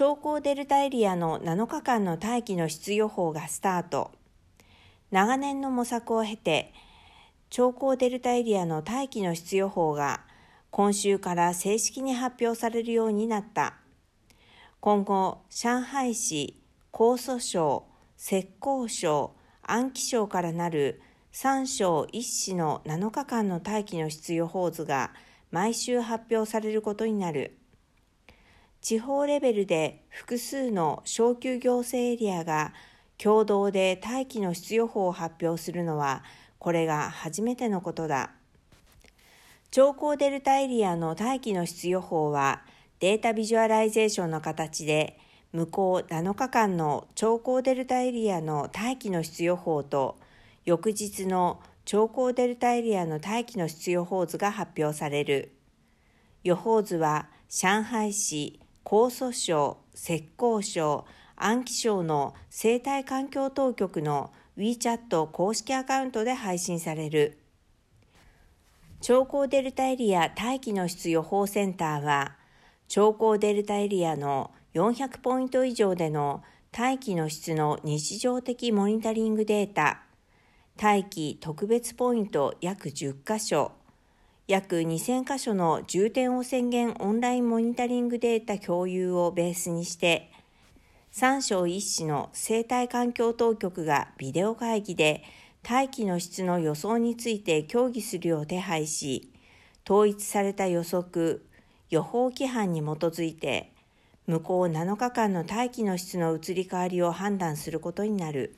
超高デルタエリアの7日間の大気の質予報がスタート。長年の模索を経て、超高デルタエリアの大気の質予報が今週から正式に発表されるようになった。今後、上海市、江蘇省、浙江省、安徽省からなる3省1市の7日間の大気の質予報図が毎週発表されることになる。地方レベルで複数の省級行政エリアが共同で大気の質予報を発表するのはこれが初めてのことだ。長江デルタエリアの大気の質予報はデータビジュアライゼーションの形で向こう7日間の長江デルタエリアの大気の質予報と翌日の超高デルタエリアの大気の質予報図が発表される。予報図は上海市、江蘇省、浙江省、安徽省の生態環境当局の WeChat 公式アカウントで配信される。超高デルタエリア大気の質予報センターは、超高デルタエリアの400ポイント以上での大気の質の日常的モニタリングデータ、大気特別ポイント約10カ所、約2000カ所の重点を宣言オンラインモニタリングデータ共有をベースにして、3省1市の生態環境当局がビデオ会議で大気の質の予想について協議するよう手配し、統一された予測、予報規範に基づいて、向こう7日間の大気の質の移り変わりを判断することになる。